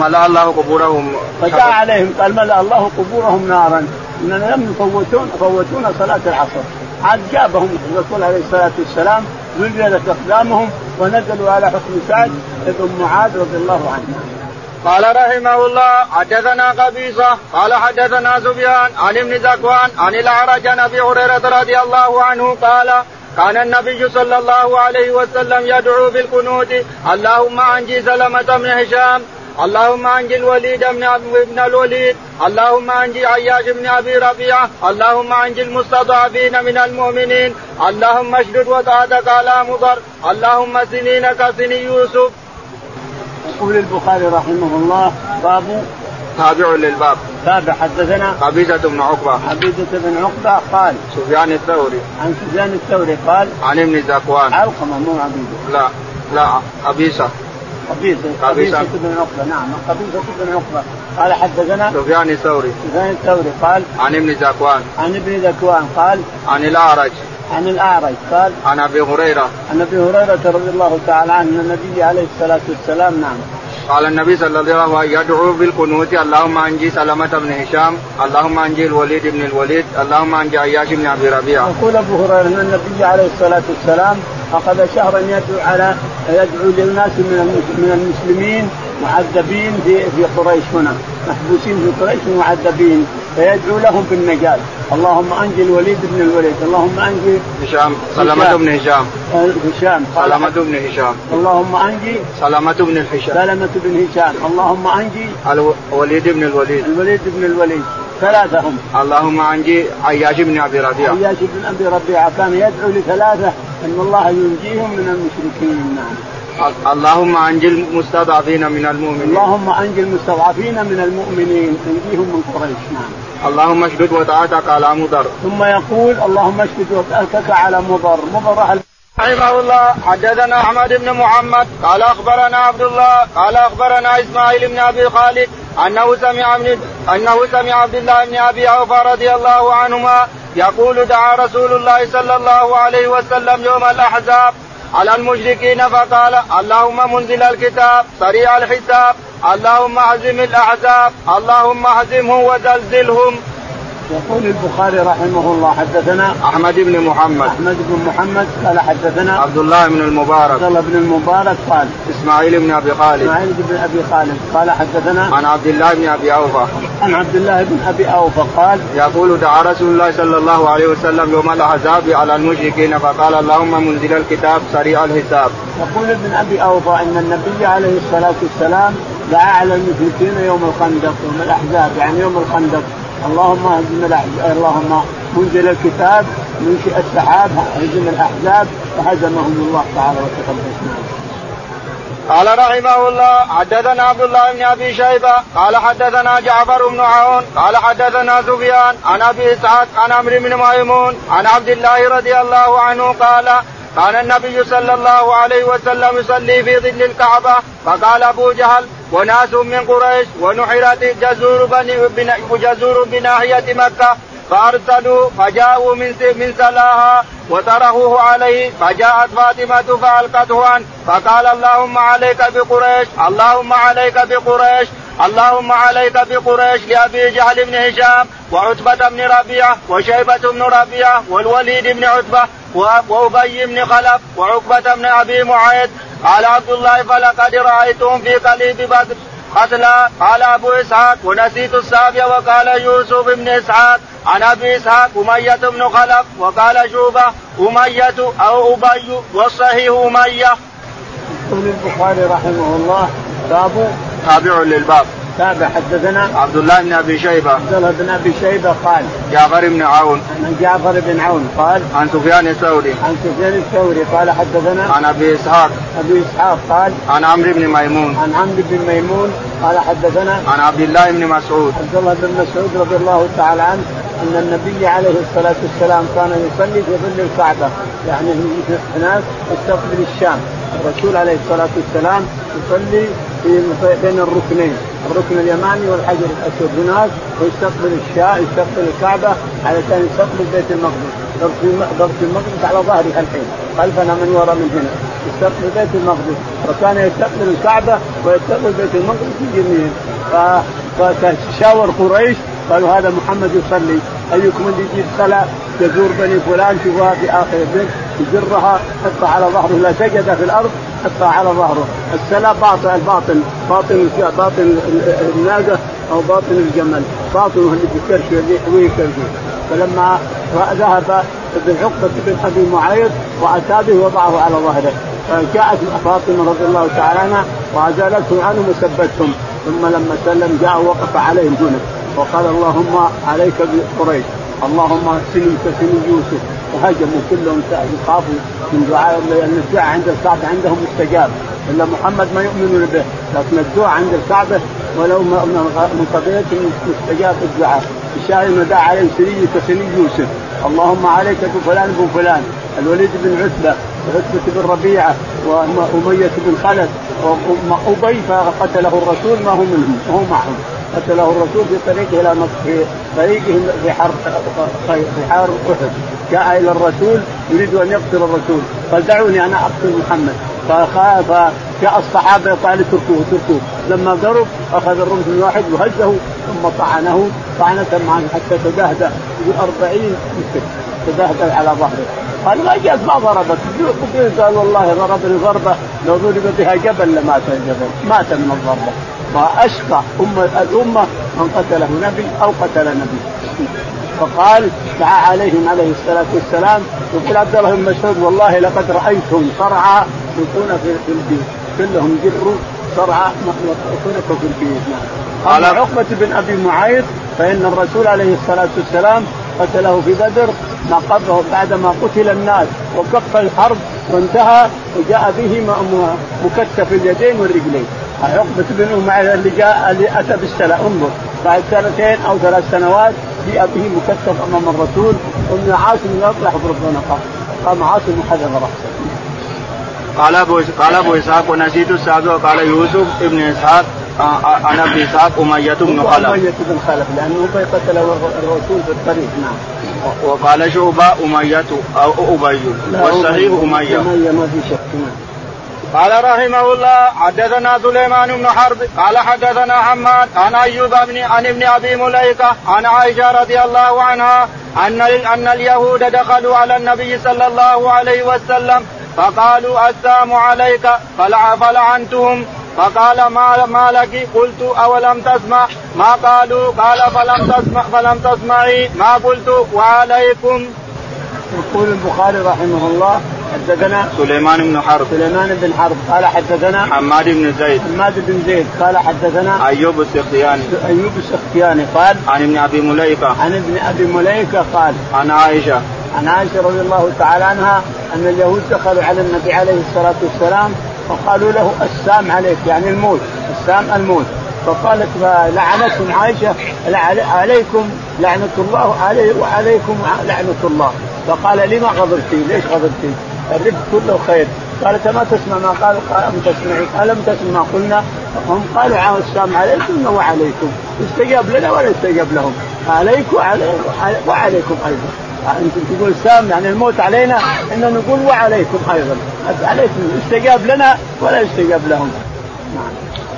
[SPEAKER 1] ملأ الله قبورهم.
[SPEAKER 2] فدعا عليهم قال ملأ الله قبورهم نارا. إننا لم يفوتون فوتونا صلاة العصر. عاد جابهم الرسول عليه الصلاة والسلام زلزلت أقدامهم ونزلوا على حكم سعد بن معاذ رضي الله عنه.
[SPEAKER 1] قال رحمه الله حدثنا قبيصة قال حدثنا سفيان عن ابن زكوان عن الأعرج عن أبي هريرة رضي الله عنه قال كان النبي صلى الله عليه وسلم يدعو بالقنوت اللهم أنجي سلمة بن هشام اللهم أنجي الوليد بن ابن الوليد اللهم أنجي عياش بن أبي ربيعة اللهم أنجي المستضعفين من المؤمنين اللهم اشدد وطاعتك على مضر اللهم سنين كسني يوسف
[SPEAKER 2] يقول البخاري رحمه الله باب
[SPEAKER 1] تابع للباب.
[SPEAKER 2] تابع حدثنا
[SPEAKER 1] قبيصة بن عقبة.
[SPEAKER 2] قبيصة بن عقبة قال
[SPEAKER 1] سفيان الثوري.
[SPEAKER 2] عن سفيان الثوري قال
[SPEAKER 1] عن ابن زكوان.
[SPEAKER 2] علقمة مو عبيدة
[SPEAKER 1] لا لا قبيصة
[SPEAKER 2] قبيصة قبيصة بن عقبة نعم قبيصة بن عقبة. قال حدثنا
[SPEAKER 1] سفيان الثوري.
[SPEAKER 2] سفيان الثوري قال
[SPEAKER 1] عن ابن زكوان.
[SPEAKER 2] عن ابن ذكوان قال
[SPEAKER 1] عن الأعرج.
[SPEAKER 2] عن الأعرج. قال
[SPEAKER 1] عن أبي هريرة.
[SPEAKER 2] عن أبي هريرة رضي الله تعالى عنه النبي عليه الصلاة والسلام نعم.
[SPEAKER 1] قال النبي صلى الله عليه وسلم يدعو بالقنوت اللهم أنجي سلمة بن هشام اللهم أنجي الوليد بن الوليد اللهم أنجي عياش بن أبي ربيعة.
[SPEAKER 2] يقول أبو هريرة أن النبي عليه الصلاة والسلام أخذ شهرا يدعو على يدعو للناس من من المسلمين معذبين في في قريش هنا محبوسين في قريش معذبين فيدعو لهم بالنجاة اللهم انجي الوليد بن الوليد اللهم انجي
[SPEAKER 1] هشام سلمة بن هشام.
[SPEAKER 2] هشام.
[SPEAKER 1] سلمة بن هشام.
[SPEAKER 2] اللهم انجي
[SPEAKER 1] سلمة بن الهشام
[SPEAKER 2] سلمة بن هشام. اللهم انجي
[SPEAKER 1] الوليد بن الوليد.
[SPEAKER 2] الوليد بن الوليد. ثلاثة هم
[SPEAKER 1] اللهم انجي عياش بن أبي ربيعة.
[SPEAKER 2] عياش بن أبي ربيعة كان يدعو لثلاثة إن الله ينجيهم من المشركين نعم
[SPEAKER 1] اللهم انجي المستضعفين من المؤمنين.
[SPEAKER 2] اللهم انجي المستضعفين من المؤمنين انجيهم من قريش. نعم.
[SPEAKER 1] اللهم اشدد وطاعتك على مضر.
[SPEAKER 2] ثم يقول اللهم اشدد وطاعتك على مضر. مضر أهل
[SPEAKER 1] رحمه الله حدثنا أحمد بن محمد قال أخبرنا عبد الله قال أخبرنا إسماعيل بن أبي خالد أنه سمع من أنه سمع عبد الله بن أبي أوفى رضي الله عنهما يقول دعا رسول الله صلى الله عليه وسلم يوم الأحزاب على المشركين فقال اللهم منزل الكتاب سريع الحساب اللهم اهزم الاحزاب اللهم اهزمهم وزلزلهم.
[SPEAKER 2] يقول البخاري رحمه الله حدثنا
[SPEAKER 1] أحمد بن محمد.
[SPEAKER 2] أحمد بن محمد قال حدثنا
[SPEAKER 1] عبد الله بن المبارك.
[SPEAKER 2] عبد الله بن المبارك قال
[SPEAKER 1] إسماعيل بن أبي خالد.
[SPEAKER 2] إسماعيل بن أبي خالد. قال حدثنا
[SPEAKER 1] عن عبد الله بن أبي أوفى.
[SPEAKER 2] عن عبد الله بن أبي أوفى قال
[SPEAKER 1] يقول دعا رسول الله صلى الله عليه وسلم يوم الأحزاب على المشركين فقال اللهم منزل الكتاب سريع الحساب.
[SPEAKER 2] يقول ابن أبي أوفى إن النبي عليه الصلاة والسلام دعا على المشركين يوم الخندق يوم الأحزاب يعني يوم الخندق. اللهم أهزم الاحزاب اللهم منزل الكتاب منشئ السحاب هزم الأحزاب فهزمهم الله تعالى وتقدس
[SPEAKER 1] قال رحمه الله حدثنا عبد الله بن أبي شيبة قال حدثنا جعفر بن عون قال حدثنا سفيان عن أبي إسحاق عن عمرو بن ميمون عن عبد الله رضي الله عنه قال كان النبي صلى الله عليه وسلم يصلي في ظل الكعبة فقال أبو جهل وناس من قريش ونحرت جزور بني جزور بناحية مكة فأرسلوا فجاءوا من من سلاها وطرحوه عليه فجاءت فاطمة فألقته عنه فقال اللهم عليك بقريش اللهم عليك بقريش. اللهم عليك بقريش لأبي جهل بن هشام وعتبة بن ربيعة وشيبة بن ربيعة والوليد بن عتبة وأبي بن خلف وعقبة بن أبي معيط. قال عبد الله فلقد رأيتهم في قليب بدر. قتلى قال أبو إسحاق ونسيت السابع. وقال يوسف بن إسحاق عن أبي إسحاق أمية بن خلف. وقال شوبة أمية أو أبي والصحيح أمية.
[SPEAKER 2] يقول البخاري رحمه الله باب
[SPEAKER 1] تابع للباب.
[SPEAKER 2] تابع حدثنا
[SPEAKER 1] عبد الله بن أبي شيبة.
[SPEAKER 2] عبد الله بن أبي شيبة قال
[SPEAKER 1] جعفر بن عون.
[SPEAKER 2] عن جعفر بن عون قال
[SPEAKER 1] عن سفيان الثوري.
[SPEAKER 2] عن سفيان الثوري قال حدثنا
[SPEAKER 1] عن أبي إسحاق.
[SPEAKER 2] أبي إسحاق قال
[SPEAKER 1] عن عمرو بن ميمون.
[SPEAKER 2] عن عمرو بن ميمون قال حدثنا
[SPEAKER 1] عن عبد الله بن مسعود.
[SPEAKER 2] عبد الله بن مسعود رضي الله تعالى عنه أن النبي عليه الصلاة والسلام كان يصلي في ظل الكعبة. يعني هناك يستقبل الشام. الرسول عليه الصلاة والسلام يصلي بين الركنين. الركن اليماني والحجر الأسود هناك ويستقبل الشاء يستقبل الكعبة علشان يستقبل بيت المقدس. ضرب المقدس على ظهره الحين خلفنا من وراء من هنا. يستقبل بيت المقدس. وكان يستقبل الكعبة ويستقبل بيت المقدس اليمين فتشاور قريش قالوا هذا محمد يصلي. أيكم اللي يجيب صلاة؟ يزور بني فلان شوفوها في آخر البيت يجرها حطها على ظهره لا سجد في الأرض. حطها على ظهره. السلام باطن الباطن باطن باطن الناقة أو باطن الجمل. باطنه اللي بيكرش ويكرش فلما ذهب ابن عقبة بن أبي معيط واتى به وضعه على ظهره. فجاءت فاطمة رضي الله تعالى عنها وازالتهم عنهم وثبتهم ثم لما سلم جاء وقف عليهم هنا. وقال اللهم عليك بقريش. اللهم سلم يوسف. وهجموا كلهم يخافوا من دعاء لأن الدعاء عند الكعبة عندهم مستجاب. إلا محمد ما يؤمنون به لكن الدعاء عند الكعبة ولو من قبيلتهم مستجاب الدعاء. الشاهد انه دعا عليهم سني كسني يوسف. اللهم عليك بفلان بن فلان. الوليد بن عتبة وعتبة بن ربيعة وأمية بن خلف وأبي فقتله الرسول ما هو منهم ما هو معهم. قتله الرسول في طريقه إلى في طريقه في حرب في حرب أحد. جاء إلى الرسول يريد أن يقتل الرسول. قال دعوني أنا أقتل محمد. فجاء الصحابة قال اتركوه اتركوه لما قرب أخذ الرمح الواحد وهزه ثم طعنه طعنة معه حتى تدهدى ب 40 مسك تدهدى على ظهره. قال ما جاءت ما ضربت قال والله ضربني ضربة لو ضرب بها جبل لمات الجبل مات من الضربة. واشقى أمة الأمة من قتله نبي أو قتل نبي. فقال دعا عليهم عليه الصلاة والسلام يقول عبد الله بن مسعود والله لقد رأيتهم صرعى يكون في البيت كلهم جروا صرعى خلقوا في البيت قال عقبة بن أبي معيط فإن الرسول عليه الصلاة والسلام قتله في بدر ما قبله بعدما قتل الناس وكف الحرب وانتهى وجاء به مكتف اليدين والرجلين. عقبة بن معيط اللي جاء اللي أتى بالسلام انظر بعد سنتين أو ثلاث سنوات جاء به مكتف أمام الرسول وابن عاصم يطلع ربنا قال قام عاصم وحذف رأسه.
[SPEAKER 1] قال أبو قال أبو إسحاق ونسيت السابع قال يوسف ابن إسحاق أنا ابن إسحاق أمية بن خلف.
[SPEAKER 2] أمية بن خلف لأنه ابي قتل الرسول في الطريق. نعم.
[SPEAKER 1] وقال شعبة أمية أو أبي والصحيح أمية.
[SPEAKER 2] أمية ما في شك. نعم.
[SPEAKER 1] قال رحمه الله حدثنا سليمان بن حرب قال حدثنا حماد عن أيوب بن عن ابن أبي مليكة عن عائشة رضي الله عنها أن أن اليهود دخلوا على النبي صلى الله عليه وسلم فقالوا السلام عليك فلع فلعنتهم فقال ما ما لك؟ قلت أولم تسمع؟ ما قالوا؟ قال فلم تسمع فلم تسمعي ما قلت وعليكم.
[SPEAKER 2] يقول البخاري رحمه الله حدثنا
[SPEAKER 1] سليمان بن حرب.
[SPEAKER 2] سليمان بن حرب. قال حدثنا
[SPEAKER 1] حماد بن زيد.
[SPEAKER 2] حماد بن زيد. قال حدثنا
[SPEAKER 1] أيوب السختياني.
[SPEAKER 2] أيوب السختياني. قال
[SPEAKER 1] عن ابن أبي مليكة.
[SPEAKER 2] عن ابن أبي مليكة قال
[SPEAKER 1] عن عائشة.
[SPEAKER 2] عن عائشة رضي الله تعالى عنها أن اليهود دخلوا على النبي عليه الصلاة والسلام وقالوا له السام عليك يعني الموت. السام الموت. فقالت لعنتهم عائشة عليكم لعنة الله علي وعليكم لعنة الله. فقال لما غضبتي؟ ليش غضبتي؟ الرفق كله خير. قالت ما تسمع ما قال قال أم تسمعي؟ ألم تسمع؟ ما قلنا هم قالوا السلام عليكم وعليكم استجاب لنا ولا استجاب لهم؟ عليكم وعليكم أيضا. أنتم تقول سام يعني الموت علينا إن نقول وعليكم أيضا. عليكم. استجاب لنا ولا استجاب لهم.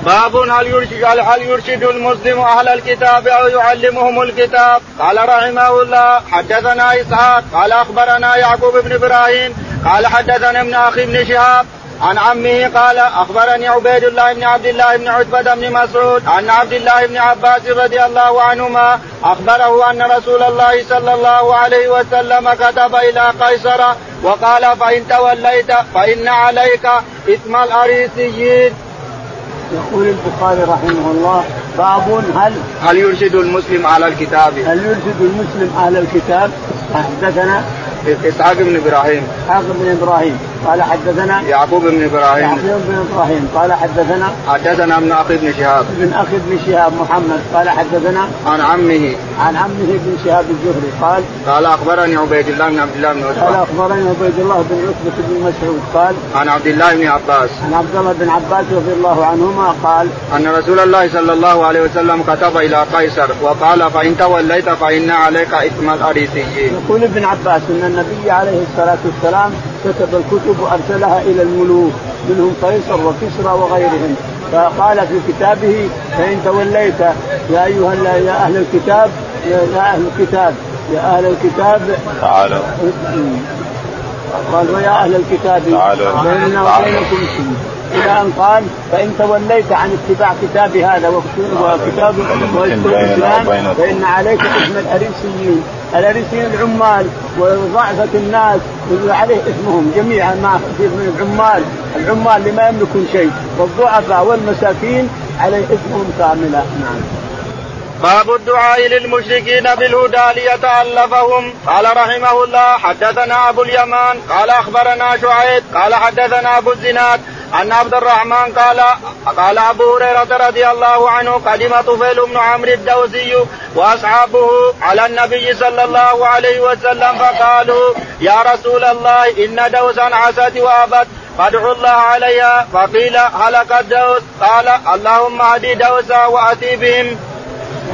[SPEAKER 1] باب هل يرشد هل يرشد المسلم أهل الكتاب أو يعلمهم الكتاب؟ قال رحمه الله حدثنا إسحاق قال أخبرنا يعقوب بن إبراهيم قال حدثنا ابن أخي بن شهاب عن عمه قال أخبرني عبيد الله بن عبد الله بن عتبة بن مسعود عن عبد الله بن عباس رضي الله عنهما أخبره أن رسول الله صلى الله عليه وسلم كتب إلى قيصر وقال فإن توليت فإن عليك إثم الأريسيين.
[SPEAKER 2] يقول البخاري رحمه الله باب هل
[SPEAKER 1] هل يرشد المسلم على الكتاب؟
[SPEAKER 2] هل يرشد المسلم على الكتاب؟ حدثنا
[SPEAKER 1] اسحاق بن إبراهيم.
[SPEAKER 2] اسحاق بن إبراهيم. قال حدثنا
[SPEAKER 1] يعقوب بن إبراهيم.
[SPEAKER 2] يعقوب بن إبراهيم. قال حدثنا
[SPEAKER 1] حدثنا ابن أخي بن شهاب.
[SPEAKER 2] ابن أخي بن شهاب محمد. قال حدثنا
[SPEAKER 1] عن عمه.
[SPEAKER 2] عن عمه بن شهاب الزهري. قال
[SPEAKER 1] قال أخبرني عبيد الله بن عبد الله بن عتبة.
[SPEAKER 2] قال أخبرني عبيد الله بن عتبة بن مسعود. قال
[SPEAKER 1] عن عبد الله بن عباس.
[SPEAKER 2] عن عبد الله بن عباس رضي الله عنهما قال
[SPEAKER 1] أن رسول الله صلى الله عليه وسلم كتب إلى قيصر وقال فإن توليت فإن عليك اثم الاريسيين.
[SPEAKER 2] يقول ابن عباس إن النبي عليه الصلاة والسلام كتب الكتب وأرسلها إلى الملوك منهم قيصر وكسرى وغيرهم. فقال في كتابه فإن توليت يا أيها يا أهل الكتاب يا أهل الكتاب يا أهل الكتاب.
[SPEAKER 3] تعالوا.
[SPEAKER 2] قال ويا أهل الكتاب بيننا وبينكم إلى أن قال فإن توليت عن اتباع كتاب هذا وكتاب الاسلام فإن عليك اسم الأريسيين. الأريسيين العمال وضعفة الناس عليه اسمهم جميعا ما من العمال العمال اللي ما يملكون شيء. والضعفاء والمساكين عليه اسمهم كاملا. نعم.
[SPEAKER 1] باب الدعاء للمشركين بالهدى ليتألفهم. قال رحمه الله حدثنا أبو اليمان قال أخبرنا شعيب قال حدثنا أبو الزناد أن عبد الرحمن قال قال أبو هريرة رضي الله عنه قدم طفيل بن عمرو الدوسي وأصحابه على النبي صلى الله عليه وسلم فقالوا يا رسول الله إن دوسا عست وأبت فادعوا الله عليها فقيل هلك الدوس قال اللهم اهدي دوسا وأتي بهم.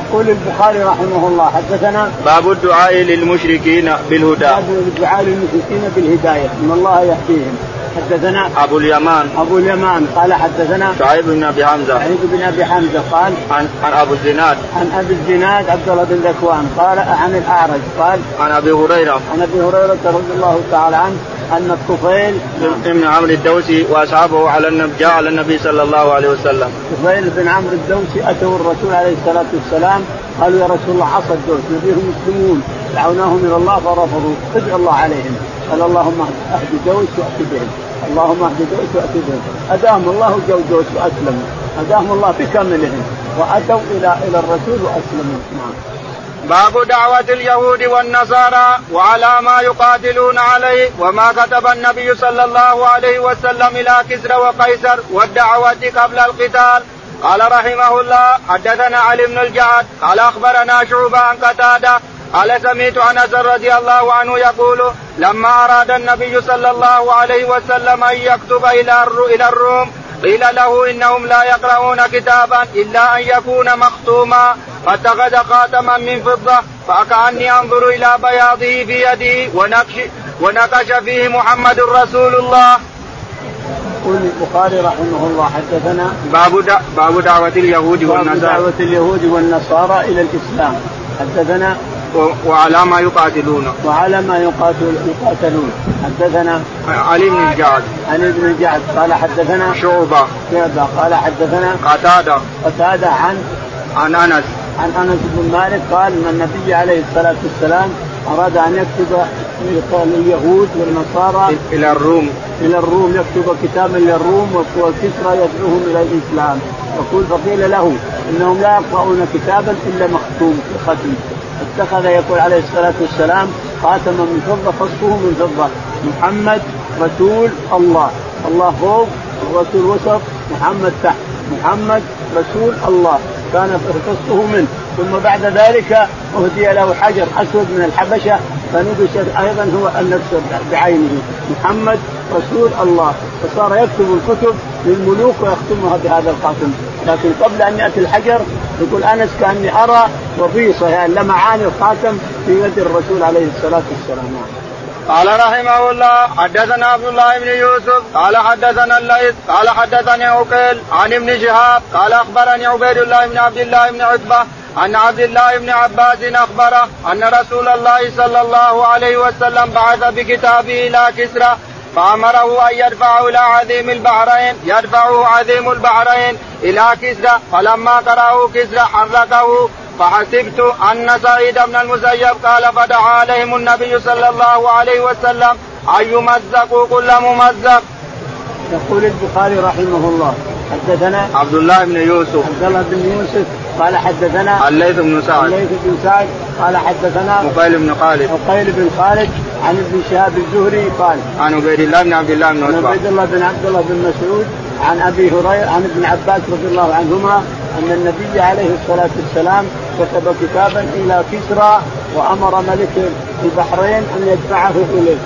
[SPEAKER 2] يقول البخاري رحمه الله حدثنا
[SPEAKER 1] باب الدعاء للمشركين بالهدى. باب
[SPEAKER 2] الدعاء للمشركين بالهداية إن الله يهديهم. حدثنا
[SPEAKER 1] أبو اليمان.
[SPEAKER 2] أبو اليمان. قال حدثنا
[SPEAKER 1] شعيب بن أبي حمزة.
[SPEAKER 2] شعيب بن أبي حمزة قال
[SPEAKER 1] عن عن أبو الزناد.
[SPEAKER 2] عن أبي الزناد عبد الله بن ذكوان. قال عن الأعرج. قال
[SPEAKER 1] عن أبي هريرة.
[SPEAKER 2] عن أبي هريرة رضي الله تعالى عنه أن الطفيل
[SPEAKER 1] بن عمرو الدوسي وأصحابه على النبي جاء على النبي صلى الله عليه وسلم.
[SPEAKER 2] طفيل بن عمرو الدوسي أتوا الرسول عليه الصلاة والسلام. قالوا يا رسول الله عصى الدوس. نبيهم مسلمون. دعوناهم إلى الله فرفضوا ادعوا الله عليهم. قال اللهم اهد دوس واتي بهم اللهم اهد دوس واتي بهم الله جو دوس وأسلموا. هداهم الله بكاملهم. وأتوا إلى إلى الرسول وأسلموا. نعم.
[SPEAKER 1] باب دعوة اليهود والنصارى وعلى ما يقاتلون عليه وما كتب النبي صلى الله عليه وسلم إلى كسرى وقيصر والدعوة قبل القتال. قال رحمه الله حدثنا علي بن الجعد قال أخبرنا شعبة عن قتادة قال سمعت أنس رضي الله عنه يقول لما أراد النبي صلى الله عليه وسلم أن يكتب إلى إلى الروم قيل له إنهم لا يقرؤون كتابا إلا أن يكون مختوما فاتخذ خاتما من فضة فكأني أنظر إلى بياضه في يده ونقش ونقش فيه محمد رسول الله.
[SPEAKER 2] يقول البخاري رحمه الله حدثنا
[SPEAKER 1] باب باب دعوة اليهود والنصارى باب
[SPEAKER 2] دعوة اليهود والنصارى إلى الإسلام حدثنا
[SPEAKER 1] وعلى ما يقاتلون.
[SPEAKER 2] وعلى ما يقاتل يقاتلون. حدثنا
[SPEAKER 1] علي بن الجعد.
[SPEAKER 2] علي بن الجعد. قال حدثنا
[SPEAKER 1] شعبة.
[SPEAKER 2] شعبة. قال حدثنا
[SPEAKER 1] قتادة.
[SPEAKER 2] قتادة عن
[SPEAKER 1] عن أنس.
[SPEAKER 2] عن أنس بن مالك قال إن النبي عليه الصلاة والسلام أراد أن يكتب لليهود والنصارى
[SPEAKER 1] إلى الروم.
[SPEAKER 2] إلى الروم يكتب كتابا للروم وكسرى يدعوهم إلى الإسلام. يقول فقيل له إنهم لا يقرؤون كتابا إلا مختوم ختم اتخذ يقول عليه الصلاة والسلام خاتما من فضة فصفه من فضة. محمد رسول الله. الله فوق الرسول وسط محمد تحت. محمد رسول الله. كان فصفه منه. ثم بعد ذلك أهدي له حجر أسود من الحبشة فنبش أيضا هو النفس بعينه. محمد رسول الله. فصار يكتب الكتب للملوك ويختمها بهذا الخاتم. لكن قبل أن يأتي الحجر يقول أنس كأني أرى وبيصه يعني لمعان الخاتم في يد الرسول عليه الصلاة والسلام.
[SPEAKER 1] قال رحمه الله حدثنا عبد الله بن يوسف قال حدثنا الليث قال حدثني عقيل عن ابن شهاب قال أخبرني عبيد الله بن عبد الله بن عتبة عن عبد الله بن عباس أخبره أن رسول الله صلى الله عليه وسلم بعث بكتابه إلى كسرى فامره ان يدفعه إلى عظيم البحرين يدفعه عظيم البحرين إلى كسرى فلما قرأه كسرى حركه فحسبت أن سعيد بن المسيب قال فدعا عليهم النبي صلى الله عليه وسلم ان يمزقوا كل ممزق.
[SPEAKER 2] يقول البخاري رحمه الله حدثنا
[SPEAKER 1] عبد الله بن يوسف.
[SPEAKER 2] عبد الله بن يوسف قال حدثنا
[SPEAKER 1] الليث بن سعد.
[SPEAKER 2] الليث بن سعد قال حدثنا
[SPEAKER 1] عقيل بن خالد.
[SPEAKER 2] عقيل بن خالد عن ابن شهاب الزهري قال
[SPEAKER 1] عن عبيد الله بن عبد الله بن
[SPEAKER 2] عن عبيد الله بن عبد الله بن مسعود عن أبي هريرة عن ابن عباس رضي الله عنهما أن النبي عليه الصلاة والسلام كتب كتابا إلى كسرى وأمر ملك البحرين أن يدفعه إليه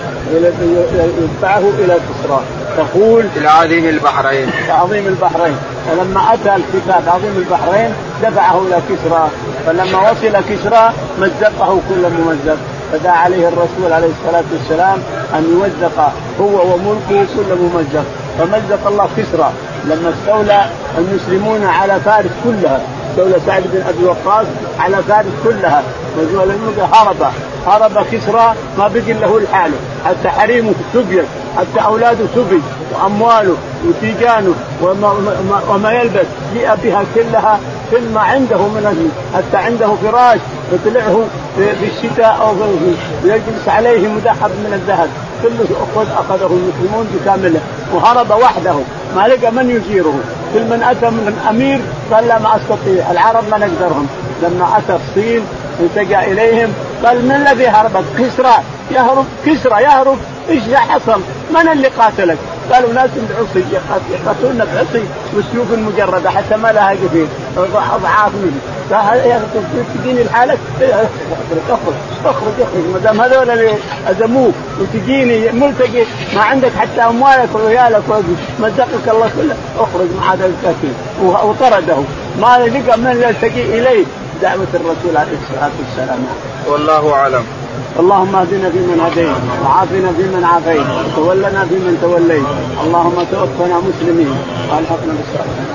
[SPEAKER 2] يدفعه إلى كسرى. تقول
[SPEAKER 1] إلى عظيم البحرين.
[SPEAKER 2] عظيم البحرين. فلما أتى الكتاب عظيم البحرين دفعه إلى كسرى. فلما وصل كسرى مزقه كل ممزق فدعا عليه الرسول عليه الصلاة والسلام أن يمزق هو وملكه كل ممزق فمزق الله كسرى. لما استولى المسلمون على فارس كلها. استولى سعد بن أبي وقاص على فارس كلها. هرب. هرب كسرى ما بقي له لحاله. حتى حريمه سبيت حتى أولاده سبي وأمواله وتيجانه وما, وما يلبس. جيء بها كلها كل ما عنده من حتى عنده فراش يطلعه في الشتاء أو يجلس عليه مذهب من الذهب. كله اخذ أخذه المسلمون بكامله. وهرب وحده. ما لقى من يجيره كل من أتى من امير قال لا ما أستطيع. العرب ما نقدرهم. لما أتى الصين التجأ إليهم. قال من الذي هربك؟ كسرى. يهرب كسرى. يهرب. إيش حصل؟ من اللي قاتلك؟ قالوا ناس بعصي يقاتلون بعصي وسيوف مجردة حتى ما لها قفيل أضعاف منه. تجيني لحالك؟ اخرج اخرج اخرج. ما دام هذول اللي اذموك وتجيني ملتقي ما عندك حتى أموالك وعيالك مزقك الله كله. اخرج مع هذا الكافر. وطرده. ما لقى من يلتقي إليه. دعوة الرسول عليه الصلاة والسلام.
[SPEAKER 1] والله أعلم.
[SPEAKER 2] اللهم اهدنا فيمن هديت وعافنا فيمن عافيت وتولنا فيمن توليت. اللهم توفنا مسلمين. والحقنا بالصالحين